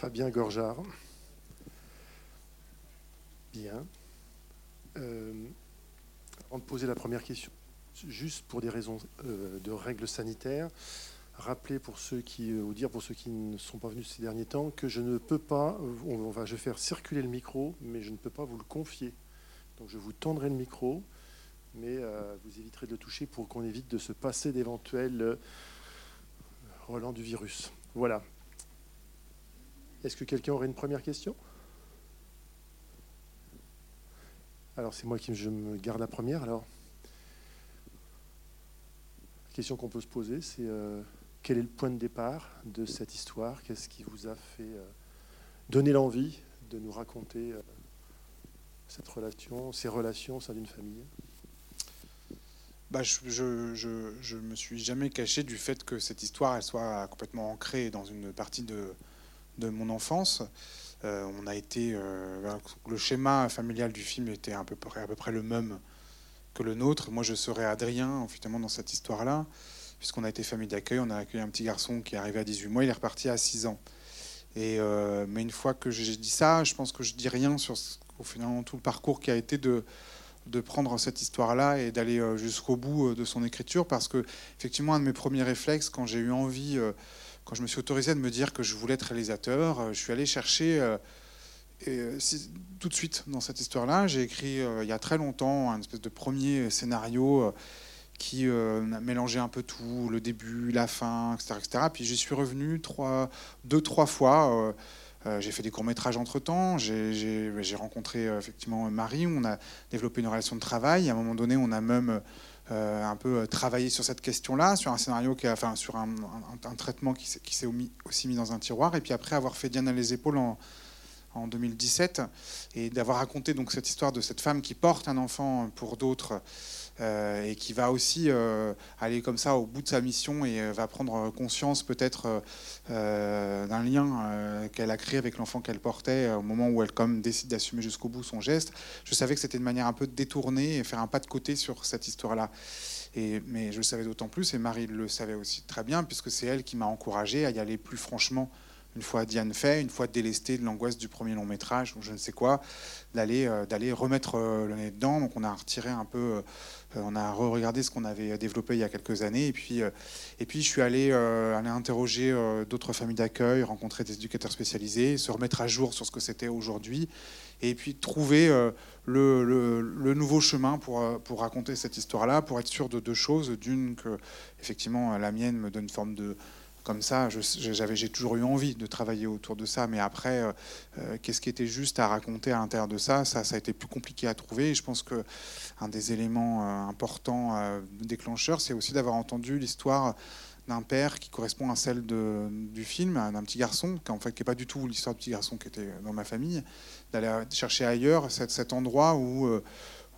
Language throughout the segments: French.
Fabien Gorjard. Bien. Euh, avant de poser la première question, juste pour des raisons euh, de règles sanitaires, rappeler pour ceux qui, euh, ou dire pour ceux qui ne sont pas venus ces derniers temps, que je ne peux pas, on je vais faire circuler le micro, mais je ne peux pas vous le confier. Donc je vous tendrai le micro, mais vous éviterez de le toucher pour qu'on évite de se passer d'éventuels relents du virus. Voilà. Est-ce que quelqu'un aurait une première question? Alors c'est moi qui me garde la première. Alors, la question qu'on peut se poser, c'est euh, quel est le point de départ de cette histoire? Qu'est-ce qui vous a fait euh, donner l'envie de nous raconter euh, cette relation, ces relations au sein d'une famille? Bah, je, je, me suis jamais caché du fait que cette histoire soit complètement ancrée dans une partie de, de mon enfance. Euh, on a été, euh, le schéma familial du film était à peu près, à peu près le même que le nôtre. Moi, je serais Adrien, finalement, dans cette histoire-là, puisqu'on a été famille d'accueil. On a accueilli un petit garçon qui est arrivé à 18 mois, il est reparti à 6 ans. Et, euh, mais une fois que j'ai dit ça, je pense que je dis rien sur au finalement, tout le parcours qui a été de, de prendre cette histoire-là et d'aller jusqu'au bout de son écriture, parce que effectivement, un de mes premiers réflexes, quand j'ai eu envie quand je me suis autorisé à me dire que je voulais être réalisateur, euh, je suis allé chercher euh, euh, tout de suite dans cette histoire-là. J'ai écrit il y a très longtemps un espèce de premier scénario qui mélangeait un peu tout, le début, la fin, etc. etc. Puis j'y suis revenu deux, trois fois. j'ai fait des courts-métrages entre-temps. J'ai rencontré effectivement Marie. On a développé une relation de travail. À un moment donné, on a même un peu euh, travaillé sur cette question-là, sur un scénario, qui a, enfin sur un, traitement qui s'est aussi mis dans un tiroir, et puis après avoir fait Diana les épaules en, en 2017 et d'avoir raconté donc cette histoire de cette femme qui porte un enfant pour d'autres euh, et qui va aussi euh, aller comme ça au bout de sa mission et euh, va prendre conscience peut-être d'un lien qu'elle a créé avec l'enfant qu'elle portait au moment où elle comme décide d'assumer jusqu'au bout son geste. Je savais que c'était une manière un peu détournée et faire un pas de côté sur cette histoire-là. Mais je le savais d'autant plus, et Marie le savait aussi très bien, puisque c'est elle qui m'a encouragé à y aller plus franchement une fois Diane fait, une fois délesté de l'angoisse du premier long métrage ou je ne sais quoi, d'aller euh, remettre euh, le nez dedans. Donc on a retiré un peu, euh, on a re-regardé ce qu'on avait développé il y a quelques années. Et puis, je suis allé, interroger d'autres familles d'accueil, rencontrer des éducateurs spécialisés, se remettre à jour sur ce que c'était aujourd'hui. Et puis trouver le, le, nouveau chemin pour, pour raconter cette histoire-là, pour être sûr de deux choses. D'une, que effectivement la mienne me donne une forme de, comme ça, j'ai toujours eu envie de travailler autour de ça. Mais après, euh, euh, qu'est-ce qui était juste à raconter à l'intérieur de ça, ça, ça a été plus compliqué à trouver. Je pense que un des éléments euh, importants déclencheurs, c'est aussi d'avoir entendu l'histoire d'un père qui correspond à celle du film, d'un petit garçon, qui en fait qui pas du tout l'histoire du petit garçon qui était dans ma famille, d'aller chercher ailleurs cet, cet endroit où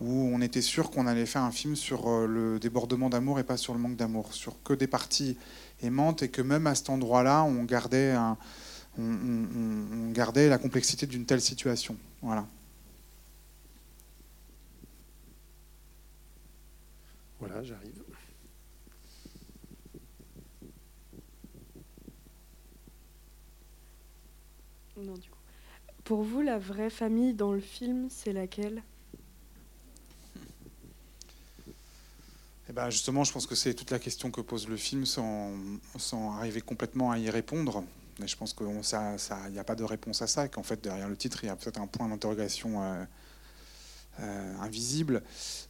où on était sûr qu'on allait faire un film sur le débordement d'amour et pas sur le manque d'amour, sur que des parties et que même à cet endroit-là, on gardait, on, gardait la complexité d'une telle situation. Voilà. Voilà, j'arrive. Non, du coup. Pour vous, la vraie famille dans le film, c'est laquelle? Eh ben, justement, je pense que c'est toute la question que pose le film sans, arriver complètement à y répondre. Mais je pense qu'il n'y a pas de réponse à ça, qu'en fait, derrière le titre, il y a peut-être un point d'interrogation euh, euh, invisible.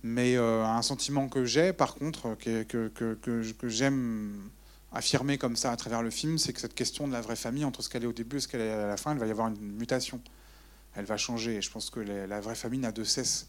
Mais euh, un sentiment que j'ai, par contre, que j'aime affirmer comme ça à travers le film, c'est que cette question de la vraie famille, entre ce qu'elle est au début et ce qu'elle est à la fin, il va y avoir une mutation. Elle va changer. Et je pense que la vraie famille n'a de cesse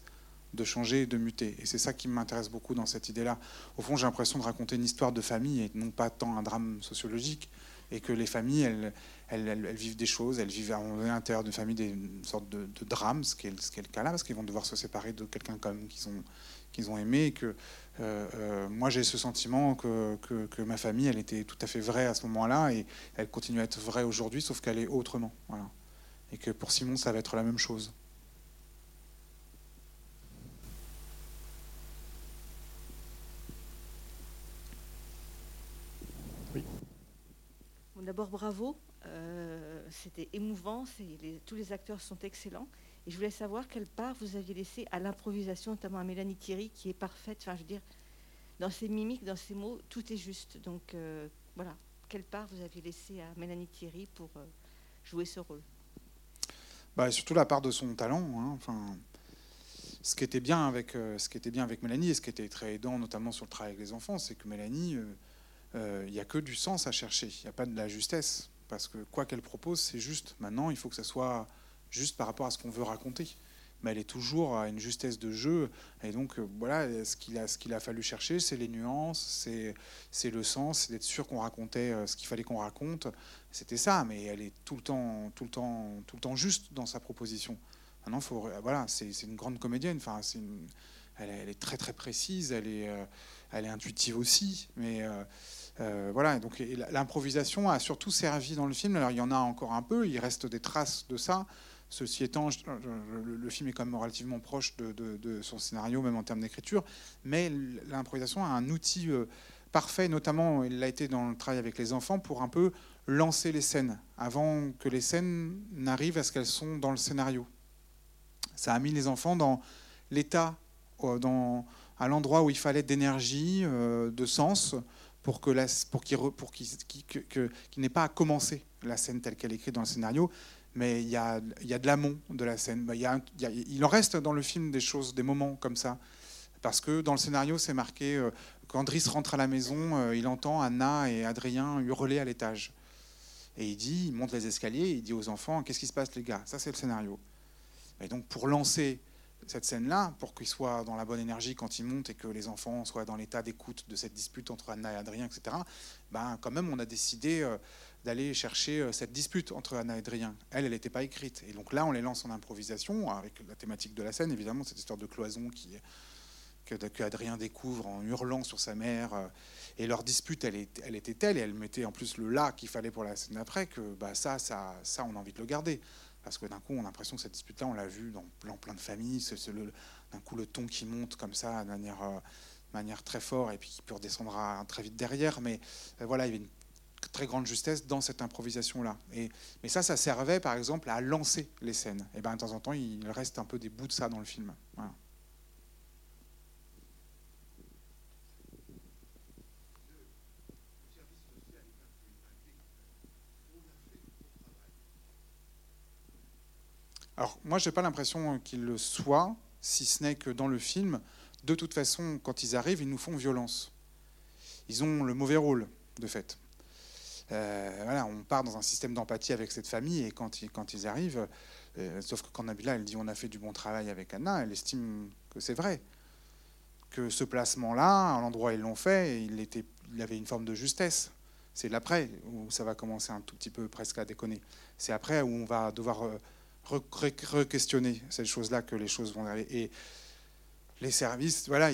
de changer et de muter. Et c'est ça qui m'intéresse beaucoup dans cette idée-là. Au fond, j'ai l'impression de raconter une histoire de famille et non pas tant un drame sociologique. Et que les familles, elles, elles, vivent des choses, elles vivent à l'intérieur d'une famille des, une sorte de, drame, ce qui, est, le cas là, parce qu'ils vont devoir se séparer de quelqu'un comme qu'ils ont, qu'ils ont aimé. Et que euh, euh, moi, j'ai ce sentiment que, que, que, ma famille, elle était tout à fait vraie à ce moment-là et elle continue à être vraie aujourd'hui, sauf qu'elle est autrement. Voilà. Et que pour Simon, ça va être la même chose. D'abord, bravo. Euh, c'était émouvant, tous les acteurs sont excellents. Et je voulais savoir quelle part vous aviez laissé à l'improvisation, notamment à Mélanie Thierry, qui est parfaite. Enfin, je veux dire, dans ses mimiques, dans ses mots, tout est juste. Donc euh, voilà, quelle part vous aviez laissé à Mélanie Thierry pour euh, jouer ce rôle? Bah, Surtout la part de son talent. Hein. Enfin, ce qui était bien avec ce qui était bien avec Mélanie et ce qui était très aidant, notamment sur le travail avec les enfants, c'est que Mélanie, il n'y a que du sens à chercher. Il n'y a pas de la justesse parce que quoi qu'elle propose, c'est juste. Maintenant, il faut que ça soit juste par rapport à ce qu'on veut raconter. Mais elle est toujours à une justesse de jeu. Et donc, euh, voilà, ce qu'il a, ce qu'il a fallu chercher, c'est les nuances, c'est, le sens, c'est d'être sûr qu'on racontait euh, ce qu'il fallait qu'on raconte. C'était ça, mais elle est tout le temps, tout le temps, tout le temps juste dans sa proposition. Maintenant, faut, voilà, c'est, une grande comédienne. Enfin, c'est elle, est très très précise, elle est, euh, elle est intuitive aussi, mais voilà. Donc l'improvisation a surtout servi dans le film. Alors il y en a encore un peu, il reste des traces de ça. Ceci étant, le film est quand même relativement proche de, son scénario, même en termes d'écriture, mais l'improvisation a un outil euh, parfait, notamment il l'a été dans le travail avec les enfants, pour un peu lancer les scènes, avant que les scènes n'arrivent à ce qu'elles sont dans le scénario. Ça a mis les enfants dans l'état, euh, à l'endroit où il fallait d'énergie, euh, de sens, pour qu'il pour n'ait pas à commencer la scène telle qu'elle est écrite dans le scénario, mais il y a, y a, de l'amont de la scène. A, il, en reste dans le film des choses, des moments comme ça. Parce que dans le scénario, c'est marqué euh, quand Driss rentre à la maison, euh, il entend Anna et Adrien hurler à l'étage. Et il dit, il monte les escaliers, il dit aux enfants Qu'est-ce qui se passe, les gars? Ça, c'est le scénario. Et donc, pour lancer cette scène-là, pour qu'il soit dans la bonne énergie quand il monte et que les enfants soient dans l'état d'écoute de cette dispute entre Anna et Adrien, etc., ben, quand même, on a décidé euh, d'aller chercher euh, cette dispute entre Anna et Adrien. Elle, elle n'était pas écrite. Et donc là, on les lance en improvisation, avec la thématique de la scène, évidemment, cette histoire de cloison que, Adrien découvre en hurlant sur sa mère. Euh, et leur dispute, elle était telle, et elle mettait en plus le là qu'il fallait pour la scène d'après, que bah, ça, ça, ça, on a envie de le garder. Parce que d'un coup, on a l'impression que cette dispute-là, on l'a vu dans plein, de familles. C'est, d'un coup, le ton qui monte comme ça, de manière, euh, manière très fort, et puis qui peut redescendre très vite derrière. Mais voilà, il y avait une très grande justesse dans cette improvisation-là. Et, mais ça, ça servait par exemple à lancer les scènes. Et bien de temps en temps, il reste un peu des bouts de ça dans le film. Alors moi, j'ai pas l'impression qu'il le soit, si ce n'est que dans le film, de toute façon, quand ils arrivent, ils nous font violence. Ils ont le mauvais rôle, de fait. Euh, voilà, on part dans un système d'empathie avec cette famille et quand ils, quand ils arrivent, euh, sauf que quand Nabila elle dit on a fait du bon travail avec Anna, elle estime que c'est vrai, que ce placement-là, à l'endroit où ils l'ont fait, il avait une forme de justesse. C'est l'après où ça va commencer un tout petit peu presque à déconner. C'est après où on va devoir euh, re-questionner cette chose-là que les choses vont aller. Et les services, voilà,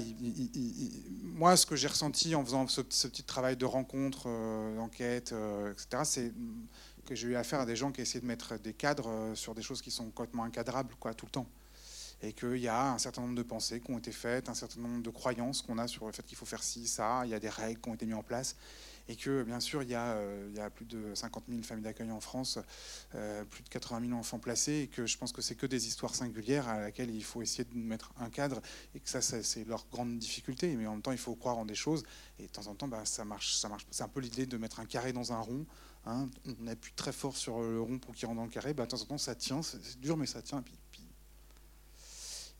moi, ce que j'ai ressenti en faisant ce, petit travail de rencontre, euh, d'enquête, euh, etc., c'est que j'ai eu affaire à des gens qui essaient de mettre des cadres euh, sur des choses qui sont complètement incadrables, quoi, tout le temps. Et qu'il y a un certain nombre de pensées qui ont été faites, un certain nombre de croyances qu'on a sur le fait qu'il faut faire ci, ça, il y a des règles qui ont été mises en place et que bien sûr il y, a, euh, plus de 50 000 familles d'accueil en France, euh, plus de 80 000 enfants placés, et que je pense que c'est que des histoires singulières à laquelle il faut essayer de mettre un cadre, et que ça c'est leur grande difficulté, mais en même temps il faut croire en des choses, et de temps en temps bah, ça marche, ça marche. C'est un peu l'idée de mettre un carré dans un rond, hein. on appuie très fort sur le rond pour qu'il rentre dans le carré, bah, de temps en temps ça tient, c'est dur mais ça tient,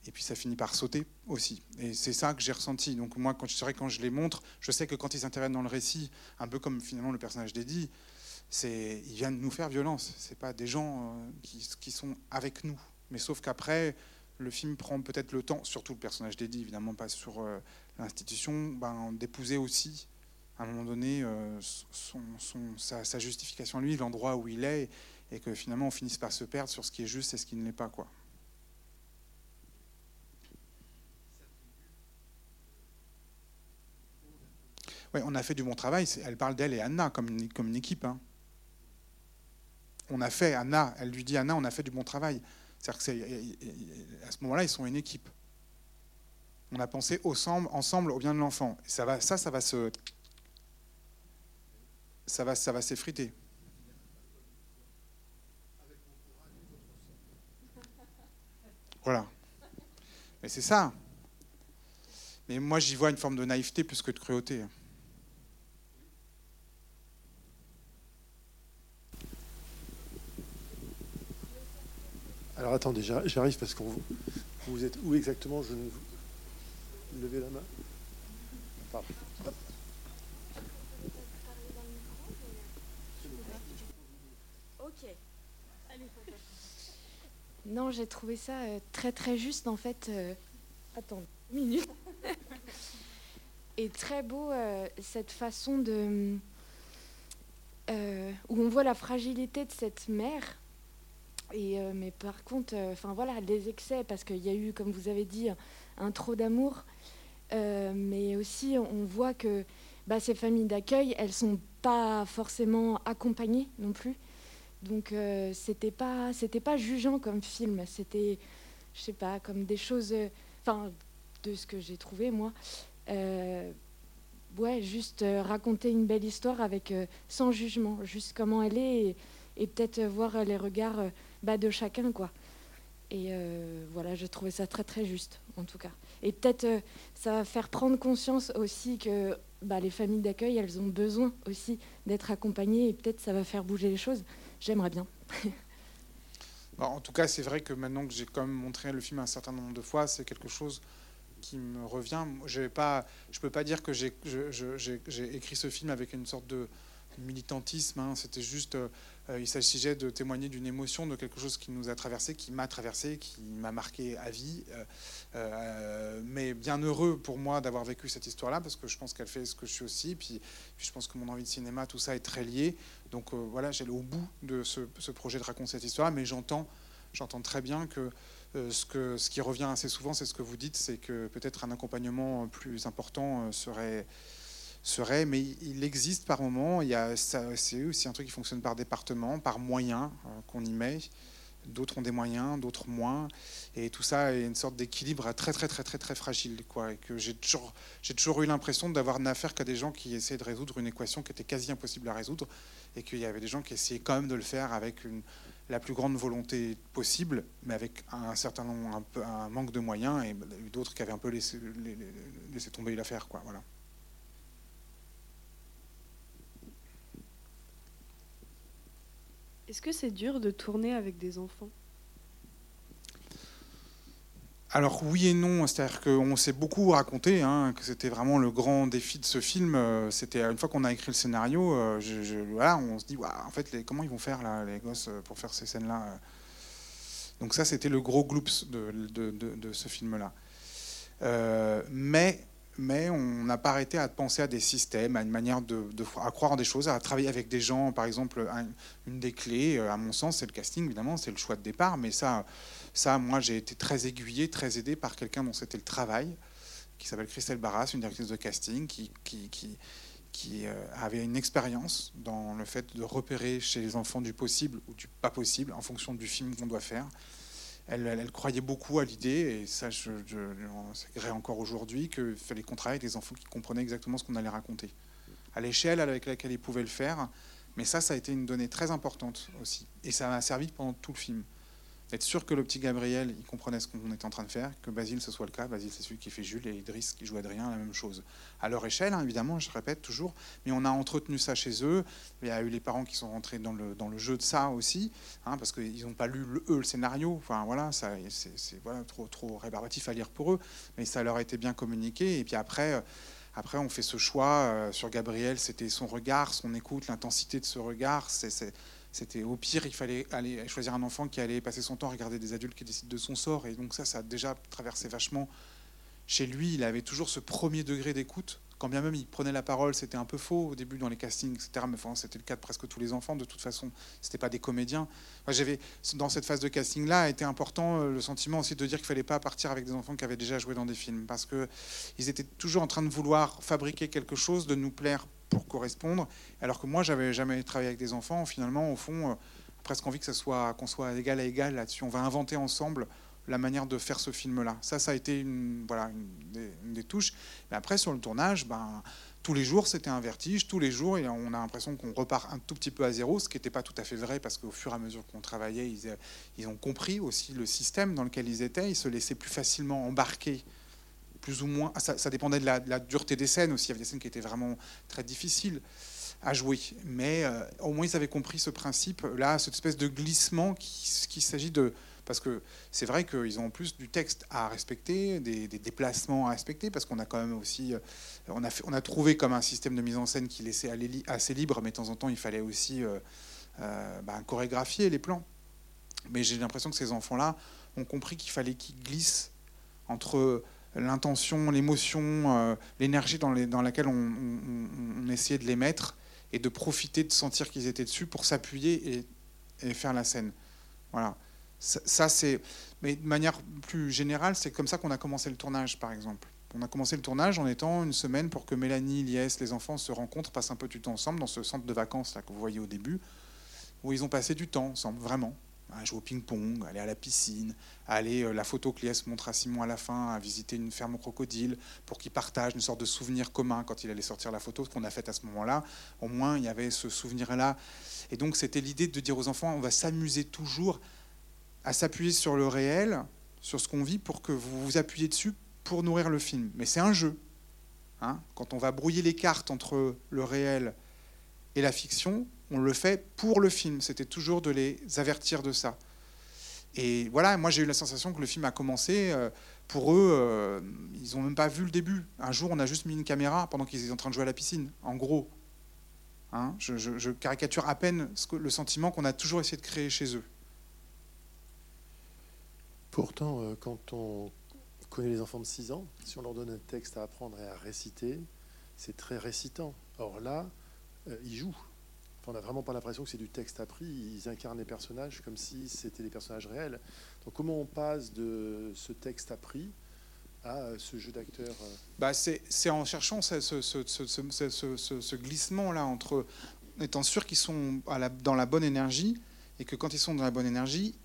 et puis ça finit par sauter aussi. Et c'est ça que j'ai ressenti. Donc moi, quand, je les montre, je sais que quand ils interviennent dans le récit, un peu comme finalement le personnage d'Eddie, c'est ils viennent nous faire violence. C'est pas des gens euh, qui, sont avec nous. Mais sauf qu'après, le film prend peut-être le temps, surtout le personnage d'Eddie, évidemment pas sur euh, l'institution, ben, d'épouser aussi à un moment donné euh, sa, sa, justification lui, l'endroit où il est, et que finalement on finisse par se perdre sur ce qui est juste et ce qui ne l'est pas. quoi. Oui, on a fait du bon travail. Elle parle d'elle et Anna comme une, équipe. Hein. On a fait, Anna, elle lui dit Anna, on a fait du bon travail. C'est-à-dire qu'à ce moment-là, ils sont une équipe. On a pensé ensemble, au bien de l'enfant. Ça, va, ça, ça va se. Ça va, ça va s'effriter. Voilà. Mais c'est ça. Mais moi, j'y vois une forme de naïveté plus que de cruauté. Alors attendez, j'arrive parce qu'on vous, vous êtes où exactement? Je ne levez la main. Pardon. Non, j'ai trouvé ça euh, très très juste en fait. Euh, attends, une minute. Et très beau euh, cette façon de où on voit la fragilité de cette mère euh, mais par contre, euh, enfin voilà, les excès, parce qu'il y a eu, comme vous avez dit, un trop d'amour. Euh, mais aussi, on voit que bah, ces familles d'accueil, elles sont pas forcément accompagnées non plus. Donc c'était pas c'était pas jugeant comme film. C'était, je sais pas, comme des choses, enfin de ce que j'ai trouvé moi. ouais, juste raconter une belle histoire avec sans jugement, juste comment elle est et peut-être voir les regards bah, de chacun, quoi. Et euh, voilà, j'ai trouvé ça très très juste, en tout cas. Et peut-être euh, ça va faire prendre conscience aussi que bah, les familles d'accueil, elles ont besoin aussi d'être accompagnées et peut-être ça va faire bouger les choses. J'aimerais bien. en tout cas, c'est vrai que maintenant que j'ai quand montré le film un certain nombre de fois, c'est quelque chose qui me revient. Je ne peux pas dire que j'ai écrit ce film avec une sorte de militantisme. Hein. C'était juste euh, il s'agissait de témoigner d'une émotion, de quelque chose qui nous a traversé, qui m'a traversé, qui m'a marqué à vie. Euh, euh, mais bien heureux pour moi d'avoir vécu cette histoire-là, parce que je pense qu'elle fait ce que je suis aussi. Puis, je pense que mon envie de cinéma, tout ça est très lié. Donc voilà, j'allais au bout de ce, projet de raconter cette histoire, mais j'entends, j'entends très bien que ce qui revient assez souvent, c'est ce que vous dites, c'est que peut-être un accompagnement plus important serait serait, mais il existe par moment. C'est aussi un truc qui fonctionne par département, par moyens euh, qu'on y met. D'autres ont des moyens, d'autres moins, et tout ça est une sorte d'équilibre très très très très très fragile, quoi. Et que j'ai toujours, eu l'impression d'avoir n'affaire qu'à des gens qui essayaient de résoudre une équation qui était quasi impossible à résoudre, et qu'il y avait des gens qui essayaient quand même de le faire avec la plus grande volonté possible, mais avec un certain nombre, un, un manque de moyens, et d'autres qui avaient un peu laissé, laissé tomber l'affaire. Voilà. Est-ce que c'est dur de tourner avec des enfants? Alors oui et non, c'est-à-dire qu'on s'est beaucoup raconté hein, que c'était vraiment le grand défi de ce film. Euh, c'était une fois qu'on a écrit le scénario, euh, on se dit en fait comment ils vont faire là, les gosses euh, pour faire ces scènes-là. Donc ça c'était le gros gloops de ce film-là. mais mais on n'a pas arrêté à penser à des systèmes, à une manière de, croire en des choses, à travailler avec des gens. Par exemple, une des clés, euh, à mon sens, c'est le casting, évidemment, c'est le choix de départ. Mais ça, ça moi, j'ai été très aiguillé, très aidé par quelqu'un dont c'était le travail, qui s'appelle Christelle Barras, une directrice de casting, qui, qui, qui, qui euh, avait une expérience dans le fait de repérer chez les enfants du possible ou du pas possible en fonction du film qu'on doit faire elle, croyait beaucoup à l'idée, et ça, je, je, encore aujourd'hui, qu'il fallait qu'on travaille avec des enfants qui comprenaient exactement ce qu'on allait raconter, à l'échelle avec laquelle ils pouvaient le faire. Mais ça, ça a été une donnée très importante aussi. Et ça m'a servi pendant tout le film être sûr que le petit Gabriel, il comprenait ce qu'on était en train de faire, que Basile, ce soit le cas. Basile, c'est celui qui fait Jules et Idriss qui joue Adrien, la même chose. À leur échelle, hein, évidemment, je répète toujours, mais on a entretenu ça chez eux. Il y a eu les parents qui sont rentrés dans le, dans le jeu de ça aussi, hein, parce qu'ils n'ont pas lu, le, eux, le scénario. Enfin, voilà, ça, c'est voilà, trop, trop rébarbatif à lire pour eux, mais ça leur a été bien communiqué. Et puis après, euh, après on fait ce choix euh, sur Gabriel, c'était son regard, son écoute, l'intensité de ce regard. C'était au pire, il fallait aller choisir un enfant qui allait passer son temps à regarder des adultes qui décident de son sort. Et donc ça, ça a déjà traversé vachement. Chez lui, il avait toujours ce premier degré d'écoute. Quand bien même il prenait la parole, c'était un peu faux au début dans les castings, etc. Mais enfin, c'était le cas de presque tous les enfants. De toute façon, c'était pas des comédiens. j'avais dans cette phase de casting là, été important euh, le sentiment aussi de dire qu'il fallait pas partir avec des enfants qui avaient déjà joué dans des films, parce que ils étaient toujours en train de vouloir fabriquer quelque chose, de nous plaire pour correspondre. Alors que moi, j'avais jamais travaillé avec des enfants. Finalement, au fond, euh, presque envie que ça soit qu'on soit égal à égal là-dessus. On va inventer ensemble la manière de faire ce film-là. Ça, ça a été une, voilà, des, touches. Mais après, sur le tournage, ben, tous les jours, c'était un vertige. Tous les jours, et on a l'impression qu'on repart un tout petit peu à zéro, ce qui n'était pas tout à fait vrai, parce qu'au fur et à mesure qu'on travaillait, ils, ils, ont compris aussi le système dans lequel ils étaient. Ils se laissaient plus facilement embarquer, plus ou moins. Ça, ça dépendait de la, dureté des scènes aussi. Il y avait des scènes qui étaient vraiment très difficiles à jouer. Mais euh, au moins, ils avaient compris ce principe, là, cette espèce de glissement qu'il qui s'agit de parce que c'est vrai qu'ils ont en plus du texte à respecter, des, déplacements à respecter, parce qu'on a quand même aussi, euh, on a, on a trouvé comme un système de mise en scène qui laissait assez libre, mais de temps en temps, il fallait aussi euh, bah, chorégraphier les plans. Mais j'ai l'impression que ces enfants-là ont compris qu'il fallait qu'ils glissent entre l'intention, l'émotion, l'énergie dans, laquelle on, essayait de les mettre et de profiter de sentir qu'ils étaient dessus pour s'appuyer et, faire la scène. Voilà. Ça, c'est. Mais de manière plus générale, c'est comme ça qu'on a commencé le tournage, par exemple. On a commencé le tournage en étant une semaine pour que Mélanie, Liès, les enfants se rencontrent, passent un peu du temps ensemble dans ce centre de vacances là que vous voyez au début, où ils ont passé du temps ensemble, vraiment. À jouer au ping-pong, aller à la piscine, aller euh, la photo que Liès montre à Simon à la fin, à visiter une ferme au crocodile, pour qu'ils partagent une sorte de souvenir commun quand il allait sortir la photo, ce qu'on a fait à ce moment-là. Au moins, il y avait ce souvenir-là. Et donc, c'était l'idée de dire aux enfants, on va s'amuser toujours à s'appuyer sur le réel, sur ce qu'on vit, pour que vous vous appuyez dessus pour nourrir le film. Mais c'est un jeu. Hein. Quand on va brouiller les cartes entre le réel et la fiction, on le fait pour le film. C'était toujours de les avertir de ça. Et voilà, moi j'ai eu la sensation que le film a commencé. Euh, pour eux, euh, ils n'ont même pas vu le début. Un jour, on a juste mis une caméra pendant qu'ils étaient en train de jouer à la piscine, en gros. Hein, je, caricature à peine le sentiment qu'on a toujours essayé de créer chez eux. Pourtant, euh, quand on connaît les enfants de 6 ans, si on leur donne un texte à apprendre et à réciter, c'est très récitant. Or là, ils jouent. On n'a vraiment pas l'impression que c'est du texte appris. Ils incarnent les personnages comme si c'était des personnages réels. Donc comment on passe de ce texte appris à euh, ce jeu d'acteur bah, C'est en cherchant ce, glissement-là entre étant sûr qu'ils sont dans la bonne énergie et que quand ils sont dans la bonne énergie,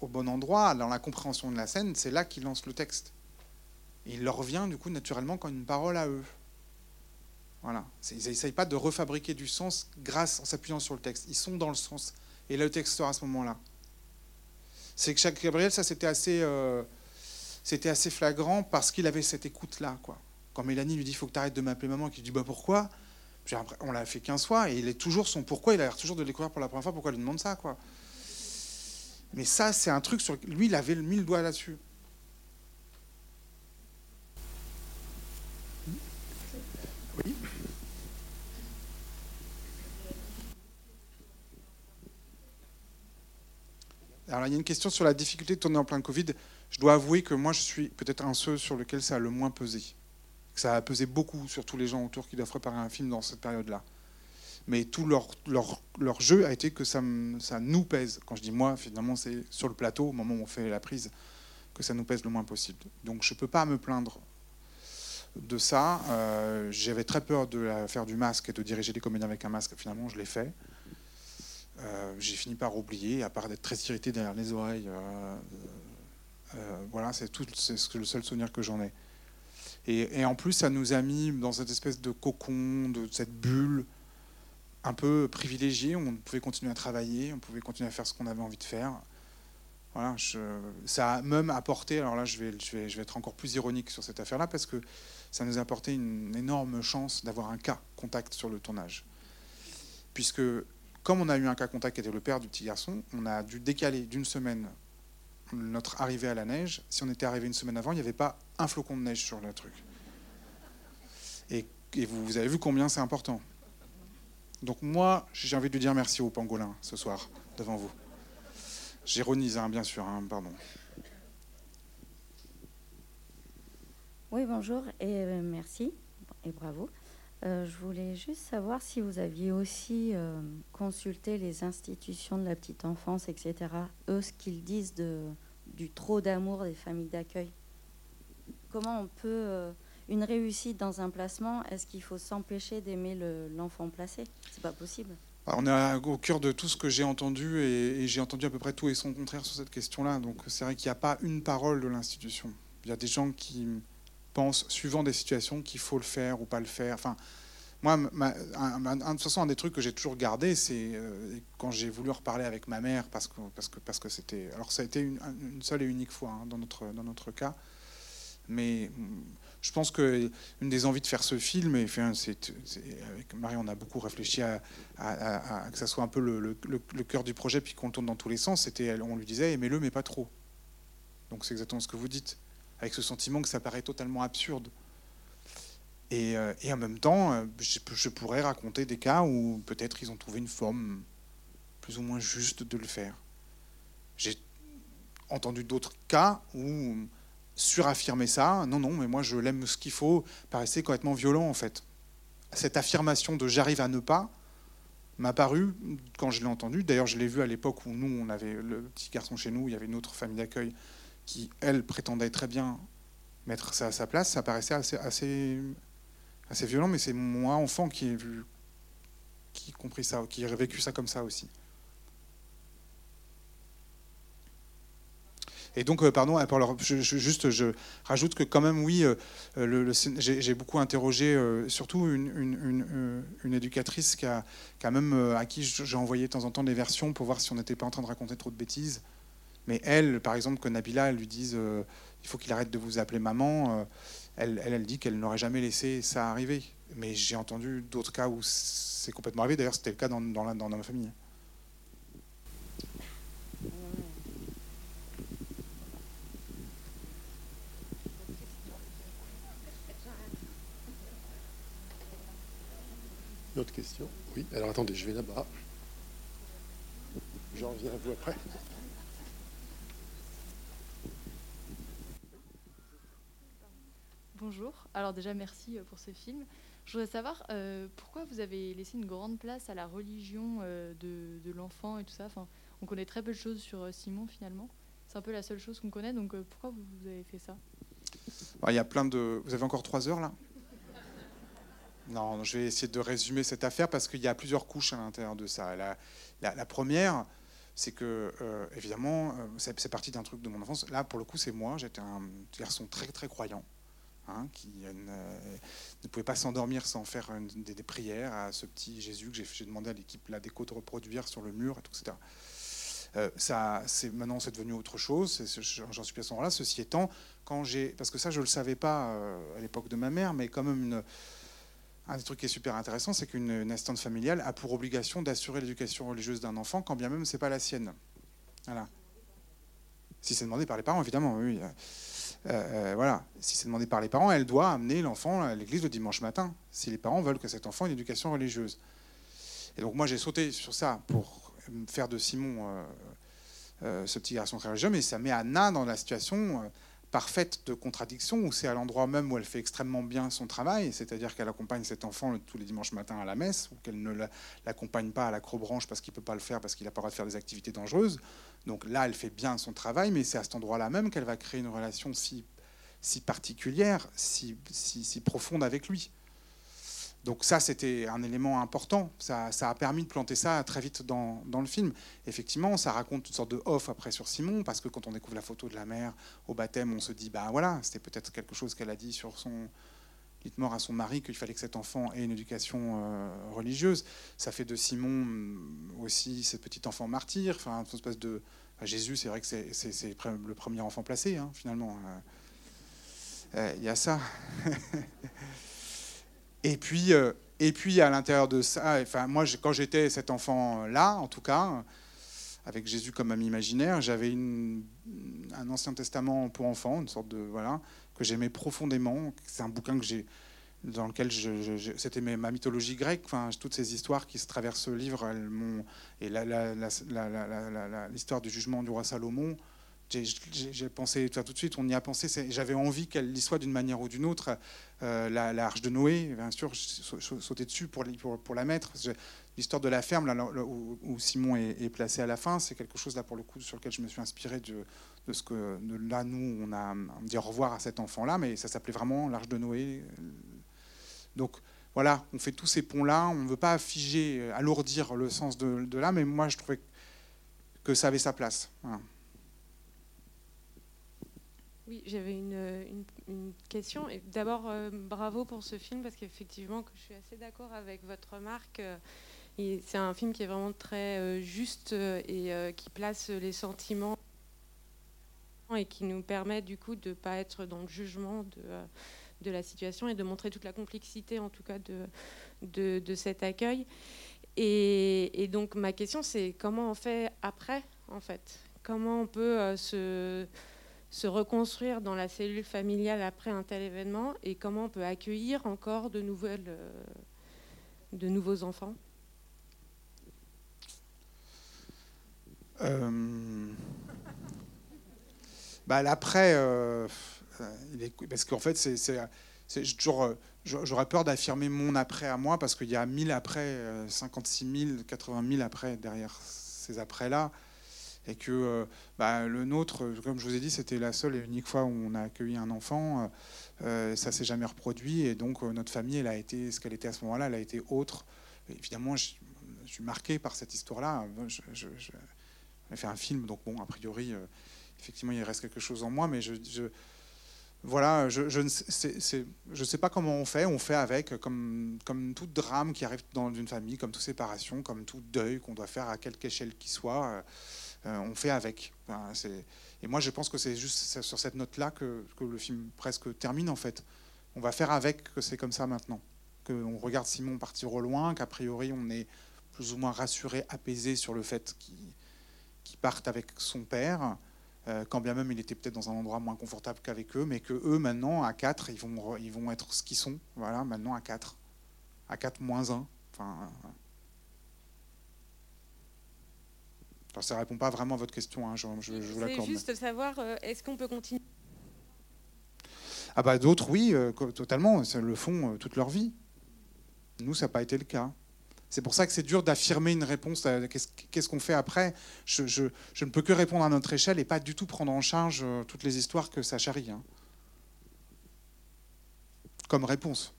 au bon endroit, dans la compréhension de la scène, c'est là qu'ils lancent le texte. Et il leur revient du coup naturellement comme une parole à eux. Ils n'essayent pas de refabriquer du sens grâce en s'appuyant sur le texte. Ils sont dans le sens. Et là, le texte sera à ce moment-là. C'est que chaque Gabriel, ça c'était assez, euh, flagrant parce qu'il avait cette écoute-là. Quoi. Quand Mélanie lui dit il faut que tu arrêtes de m'appeler maman, qu'il dit bah pourquoi? On l'a fait 15 fois et il est toujours son pourquoi, il a l'air toujours de découvrir pour la première fois pourquoi il lui demande ça. quoi? Mais ça, c'est un truc sur lui, il avait mis le doigt là-dessus. Oui. Alors il y a une question sur la difficulté de tourner en plein Covid. Je dois avouer que moi, je suis peut-être un ceux sur lequel ça a le moins pesé. Ça a pesé beaucoup sur tous les gens autour qui doivent préparer un film dans cette période-là mais tout leur, jeu a été que ça, ça nous pèse. Quand je dis moi, finalement, c'est sur le plateau, au moment où on fait la prise, que ça nous pèse le moins possible. Donc je ne peux pas me plaindre de ça. Euh, j'avais très peur de faire du masque et de diriger des comédiens avec un masque. Finalement, je l'ai fait. Euh, j'ai fini par oublier, à part d'être très irrité derrière les oreilles. Euh, voilà, c'est tout, c'est le seul souvenir que j'en ai. Et, en plus, ça nous a mis dans cette espèce de cocon, de cette bulle un peu privilégié, on pouvait continuer à travailler, on pouvait continuer à faire ce qu'on avait envie de faire. Voilà, ça a même apporté, alors là je vais, je, vais, je vais être encore plus ironique sur cette affaire-là, parce que ça nous a apporté une énorme chance d'avoir un cas contact sur le tournage. Puisque comme on a eu un cas contact qui était le père du petit garçon, on a dû décaler d'une semaine notre arrivée à la neige. Si on était arrivé une semaine avant, il n'y avait pas un flocon de neige sur le truc. Et, vous, avez vu combien c'est important. Donc moi, j'ai envie de dire merci au pangolin ce soir, devant vous. J'ironise, hein, bien sûr, hein, pardon. Oui, bonjour et euh, merci et bravo. Euh, je voulais juste savoir si vous aviez aussi euh, consulté les institutions de la petite enfance, etc. Eux, ce qu'ils disent du trop d'amour des familles d'accueil. Comment on peut une réussite dans un placement, est-ce qu'il faut s'empêcher d'aimer l'enfant placé? C'est pas possible. On est au cœur de tout ce que j'ai entendu et, j'ai entendu à peu près tout et son contraire sur cette question-là. Donc c'est vrai qu'il n'y a pas une parole de l'institution. Il y a des gens qui pensent, suivant des situations, qu'il faut le faire ou pas le faire. Enfin, moi, de toute façon, un des trucs que j'ai toujours gardé, c'est euh, quand j'ai voulu reparler avec ma mère, parce que parce que parce que c'était. Alors ça a été une, seule et unique fois hein, dans notre dans notre cas, mais je pense que une des envies de faire ce film, et c'est, avec Marie, on a beaucoup réfléchi à, que ça soit un peu le, le, cœur du projet, puis qu'on tourne dans tous les sens. C'était, on lui disait, aimez-le, mais pas trop. Donc c'est exactement ce que vous dites, avec ce sentiment que ça paraît totalement absurde. Euh, et, en même temps, euh, je, pourrais raconter des cas où peut-être ils ont trouvé une forme plus ou moins juste de le faire. J'ai entendu d'autres cas où suraffirmer ça, non, non, mais moi je l'aime ce qu'il faut, paraissait complètement violent en fait. Cette affirmation de j'arrive à ne pas m'a paru, quand je l'ai entendu, d'ailleurs je l'ai vu à l'époque où nous, on avait le petit garçon chez nous, il y avait une autre famille d'accueil qui, elle, prétendait très bien mettre ça à sa place, ça paraissait assez, assez violent, mais c'est moi, enfant, qui ai vu, qui compris ça, qui ai vécu ça comme ça aussi. Et donc, euh, pardon, alors, je, juste, je rajoute que quand même, oui, euh, j'ai beaucoup interrogé, euh, surtout une, une, une, éducatrice qui a, qui a même, à qui j'ai envoyé de temps en temps des versions pour voir si on n'était pas en train de raconter trop de bêtises. Mais elle, par exemple, que Nabila, lui dise, il faut qu'il arrête de vous appeler maman elle, elle, dit qu'elle n'aurait jamais laissé ça arriver. Mais j'ai entendu d'autres cas où c'est complètement arrivé. D'ailleurs, c'était le cas dans, dans, dans ma famille. Une autre question Oui, alors attendez, je vais là-bas. J'en reviens à vous après. Bonjour. Alors déjà, merci euh, pour ce film. Je voudrais savoir euh, pourquoi vous avez laissé une grande place à la religion euh, de, l'enfant et tout ça? Enfin, on connaît très peu de choses sur Simon finalement. C'est un peu la seule chose qu'on connaît. Donc pourquoi vous, avez fait ça? Bah, Il y a plein de. Vous avez encore trois heures là? Non, je vais essayer de résumer cette affaire parce qu'il y a plusieurs couches à l'intérieur de ça. La, la, première, c'est que, évidemment, c'est parti d'un truc de mon enfance. Là, pour le coup, c'est moi. J'étais un garçon très, très croyant. Hein, qui ne, pouvait pas s'endormir sans faire des, prières à ce petit Jésus que j'ai demandé à l'équipe la déco de reproduire sur le mur, etc. Euh, ça, c'est maintenant c'est devenu autre chose. J'en suis à ce moment-là. Ceci étant, quand j'ai, parce que ça je le savais pas euh, à l'époque de ma mère, mais quand même un des trucs qui est super intéressant, c'est qu'une assistante familiale a pour obligation d'assurer l'éducation religieuse d'un enfant, quand bien même c'est pas la sienne. Voilà. Si c'est demandé par les parents, évidemment, oui. Euh, euh, voilà, si c'est demandé par les parents, elle doit amener l'enfant à l'église le dimanche matin, si les parents veulent que cet enfant ait une éducation religieuse. Et donc moi j'ai sauté sur ça pour faire de Simon euh, ce petit garçon très religieux, mais ça met Anna dans la situation parfaite de contradiction, où c'est à l'endroit même où elle fait extrêmement bien son travail, c'est-à-dire qu'elle accompagne cet enfant tous les dimanches matins à la messe, ou qu'elle ne l'accompagne pas à l'acrobranche parce qu'il ne peut pas le faire, parce qu'il n'a pas le droit de faire des activités dangereuses. Donc là, elle fait bien son travail, mais c'est à cet endroit-là même qu'elle va créer une relation si, particulière, si, profonde avec lui. Donc ça, c'était un élément important. Ça, a permis de planter ça très vite dans, le film. Effectivement, ça raconte une sorte de off après sur Simon, parce que quand on découvre la photo de la mère au baptême, on se dit, bah voilà, c'était peut-être quelque chose qu'elle a dit sur son, mort à son mari qu'il fallait que cet enfant ait une éducation euh, religieuse. Ça fait de Simon mm, aussi ce petit enfant martyr. Enfin, une espèce de Jésus, c'est vrai que c'est le premier enfant placé, hein, finalement. Euh, euh, il y a ça. et puis, et puis à l'intérieur de ça, enfin, moi, quand j'étais cet enfant-là, en tout cas, avec Jésus comme ami imaginaire, j'avais un Ancien Testament pour enfants, une sorte de voilà que j'aimais profondément. C'est un bouquin dans lequel je, c'était ma mythologie grecque, toutes ces histoires qui se traversent ce livre, elles et l'histoire du jugement du roi Salomon, j'ai pensé tout de suite, on y a pensé, j'avais envie qu'elle y soit d'une manière ou d'une autre. Euh, la, de Noé, bien sûr, sauter dessus pour la mettre. L'histoire de la ferme, là, où, Simon est, placé à la fin, c'est quelque chose là pour le coup sur lequel je me suis inspiré de, de ce que là nous on a dit au revoir à cet enfant-là, mais ça s'appelait vraiment l'Arche de Noé. Donc voilà, on fait tous ces ponts-là, on ne veut pas figer, alourdir le sens de, de, là, mais moi je trouvais que ça avait sa place. Oui, j'avais une, une, question. D'abord, euh, bravo pour ce film parce qu'effectivement, je suis assez d'accord avec votre remarque. Euh, c'est un film qui est vraiment très euh, juste et qui place les sentiments et qui nous permet du coup de ne pas être dans le jugement de, la situation et de montrer toute la complexité en tout cas de, cet accueil. Et, donc ma question c'est comment on fait après en fait? Comment on peut se se reconstruire dans la cellule familiale après un tel événement? Et comment on peut accueillir encore de, nouvelles, euh, de nouveaux enfants? Euh... bah, L'après, euh, parce qu'en fait, c'est toujours. Euh, j'aurais peur d'affirmer mon après à moi parce qu'il y a 1000 après, 56 000, 80 000 après derrière ces après-là et que euh, bah, le nôtre, comme je vous ai dit, c'était la seule et unique fois où on a accueilli un enfant. Euh, ça s'est jamais reproduit et donc euh, notre famille, elle a été ce qu'elle était à ce moment-là, elle a été autre. évidemment, je, suis marqué par cette histoire-là. Fait un film, donc bon, a priori, effectivement, il reste quelque chose en moi, mais je, voilà, je, je ne sais, sais pas comment on fait. On fait avec, comme, comme tout drame qui arrive dans une famille, comme toute séparation, comme tout deuil qu'on doit faire à quelque échelle qu'il soit. Euh, on fait avec. et moi, je pense que c'est juste sur cette note-là que, le film presque termine, en fait. On va faire avec que c'est comme ça maintenant. Qu'on regarde Simon partir au loin, qu'a priori, on est plus ou moins rassuré, apaisé sur le fait qu'il parte avec son père. Euh, quand bien même il était peut-être dans un endroit moins confortable qu'avec eux, mais que eux maintenant à 4, ils vont, ils vont être ce qu'ils sont, voilà, maintenant à 4, à 4 moins 1. Enfin, ça ne répond pas vraiment à votre question, hein, je, je, vous l'accorde. C'est juste savoir, euh, est-ce qu'on peut continuer? Ah bah d'autres, oui, euh, totalement. Ça le font euh, toute leur vie. Nous, ça n'a pas été le cas. C'est pour ça que c'est dur d'affirmer une réponse. Qu'est-ce qu'on fait après je, ne peux que répondre à notre échelle et pas du tout prendre en charge toutes les histoires que ça charrie. Hein. Comme réponse.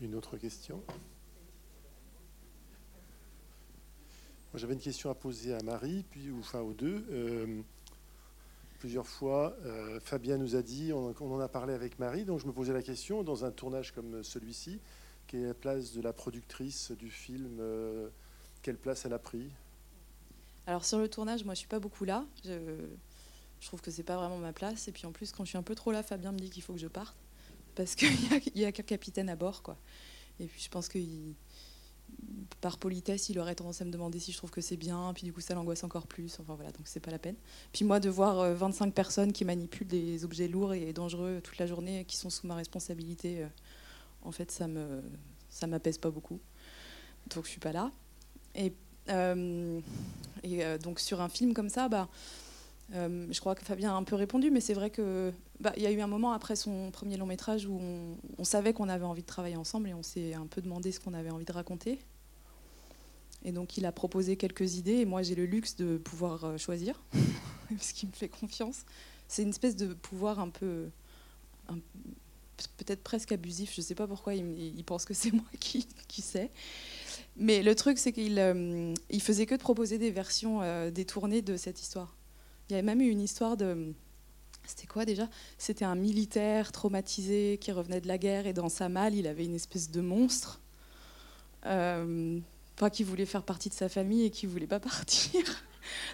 Une autre question? J'avais une question à poser à Marie, puis, enfin aux deux. Euh, plusieurs fois, euh, Fabien nous a dit, on, en a parlé avec Marie, donc je me posais la question, dans un tournage comme celui-ci, quelle est la place de la productrice du film euh, Quelle place elle a pris? Alors sur le tournage, moi je suis pas beaucoup là. Je, trouve que c'est pas vraiment ma place. Et puis en plus, quand je suis un peu trop là, Fabien me dit qu'il faut que je parte parce qu'il n'y a, qu'un capitaine à bord. Quoi. Et puis je pense que par politesse, il aurait tendance à me demander si je trouve que c'est bien, puis du coup ça l'angoisse encore plus. Enfin voilà, donc c'est pas la peine. Puis moi, de voir 25 euh, personnes qui manipulent des objets lourds et dangereux toute la journée, qui sont sous ma responsabilité, euh, en fait, ça me ça m'apaise pas beaucoup. Donc je suis pas là. Et, euh, et donc sur un film comme ça, bah euh, je crois que Fabien a un peu répondu, mais c'est vrai que bah, y a eu un moment après son premier long métrage où on, savait qu'on avait envie de travailler ensemble et on s'est un peu demandé ce qu'on avait envie de raconter. Et donc il a proposé quelques idées et moi j'ai le luxe de pouvoir euh, choisir, parce qu'il me fait confiance. C'est une espèce de pouvoir un peu, peut-être presque abusif. Je ne sais pas pourquoi il, pense que c'est moi qui, qui sais. Mais le truc c'est qu'il euh, faisait que de proposer des versions détournées de cette histoire. Il y avait même eu une histoire de. C'était quoi déjà? C'était un militaire traumatisé qui revenait de la guerre et dans sa malle, il avait une espèce de monstre. Euh, qui voulait faire partie de sa famille et qui voulait pas partir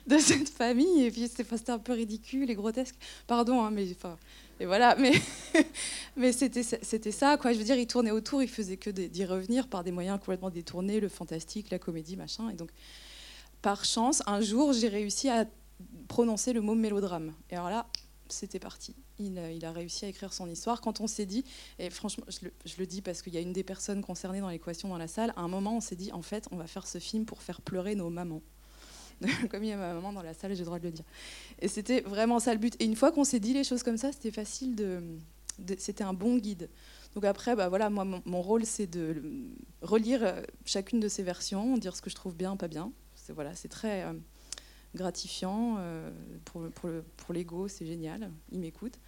de cette famille. Et puis c'était un peu ridicule et grotesque. Pardon, hein, mais enfin. Et voilà, mais, mais c'était, c'était ça, quoi. Je veux dire, il tournait autour, il faisait que d'y revenir par des moyens complètement détournés, le fantastique, la comédie, machin. Et donc, par chance, un jour, j'ai réussi à prononcer le mot mélodrame. Et alors là, c'était parti. Il, a réussi à écrire son histoire. Quand on s'est dit, et franchement, je le, je le dis parce qu'il y a une des personnes concernées dans l'équation dans la salle, à un moment, on s'est dit, en fait, on va faire ce film pour faire pleurer nos mamans. comme il y a ma maman dans la salle, j'ai le droit de le dire. Et c'était vraiment ça le but. Et une fois qu'on s'est dit les choses comme ça, c'était facile de. c'était un bon guide. Donc après, bah voilà, moi, mon, rôle, c'est de relire euh, chacune de ces versions, dire ce que je trouve bien, pas bien. C'est voilà, c'est très. Euh, gratifiant. Euh, pour, l'ego, c'est génial. Il m'écoute.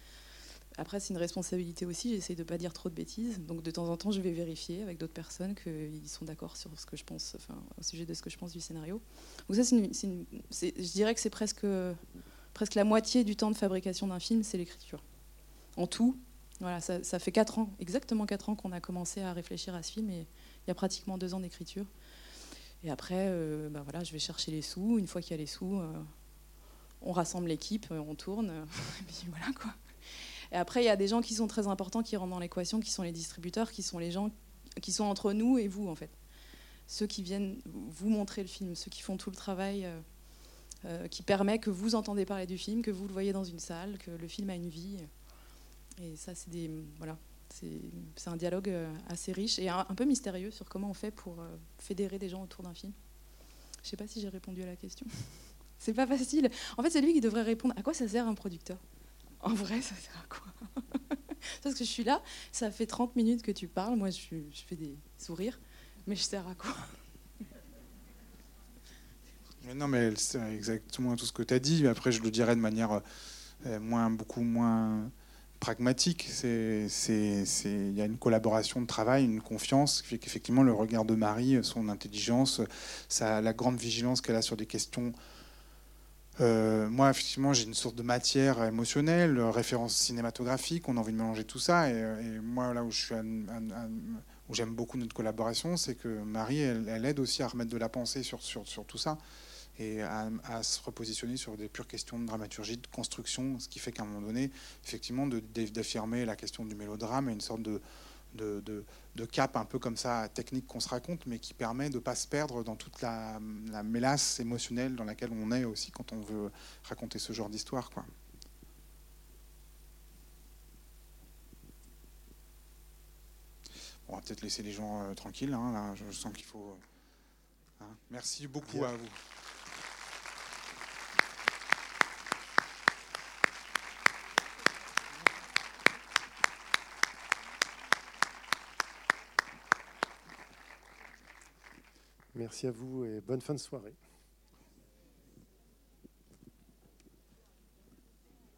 après, c'est une responsabilité aussi. J'essaie de ne pas dire trop de bêtises. Donc, de temps en temps, je vais vérifier avec d'autres personnes qu'ils sont d'accord sur ce que je pense, enfin, au sujet de ce que je pense du scénario. Donc, ça, je dirais que c'est presque, presque la moitié du temps de fabrication d'un film, c'est l'écriture. En tout, voilà, ça, ça, fait 4 ans, exactement 4 ans qu'on a commencé à réfléchir à ce film et il y a pratiquement 2 ans d'écriture. Et après, euh, bah voilà, je vais chercher les sous. Une fois qu'il y a les sous, euh, on rassemble l'équipe, on tourne. et puis voilà quoi. Et après, il y a des gens qui sont très importants qui rentrent dans l'équation, qui sont les distributeurs, qui sont les gens qui sont entre nous et vous, en fait. Ceux qui viennent vous montrer le film, ceux qui font tout le travail euh, euh, qui permet que vous entendez parler du film, que vous le voyez dans une salle, que le film a une vie. Et ça, c'est des voilà, c'est un dialogue euh, assez riche et un, peu mystérieux sur comment on fait pour fédérer des gens autour d'un film. Je ne sais pas si j'ai répondu à la question. c'est pas facile. En fait, c'est lui qui devrait répondre. À quoi ça sert un producteur? En vrai, ça sert à quoi? Parce que je suis là, ça fait 30 minutes que tu parles, moi je, fais des sourires, mais je sers à quoi? Non, mais c'est exactement tout ce que tu as dit. Après, je le dirais de manière euh, moins, beaucoup moins pragmatique. Il y a une collaboration de travail, une confiance qui fait qu'effectivement, le regard de Marie, son intelligence, ça, la grande vigilance qu'elle a sur des questions euh, moi, effectivement, j'ai une sorte de matière émotionnelle, référence cinématographique, on a envie de mélanger tout ça. Et, moi, là où je suis, où j'aime beaucoup notre collaboration, c'est que Marie, elle, aide aussi à remettre de la pensée sur, sur, sur tout ça et à, se repositionner sur des pures questions de dramaturgie, de construction, ce qui fait qu'à un moment donné, effectivement, d'affirmer la question du mélodrame et une sorte de, de, cap un peu comme ça, technique qu'on se raconte, mais qui permet de ne pas se perdre dans toute la, mélasse émotionnelle dans laquelle on est aussi quand on veut raconter ce genre d'histoire. Quoi. on va peut-être laisser les gens euh, tranquilles. Hein, je sens qu'il faut. Hein. Merci beaucoup à vous. Merci à vous et bonne fin de soirée.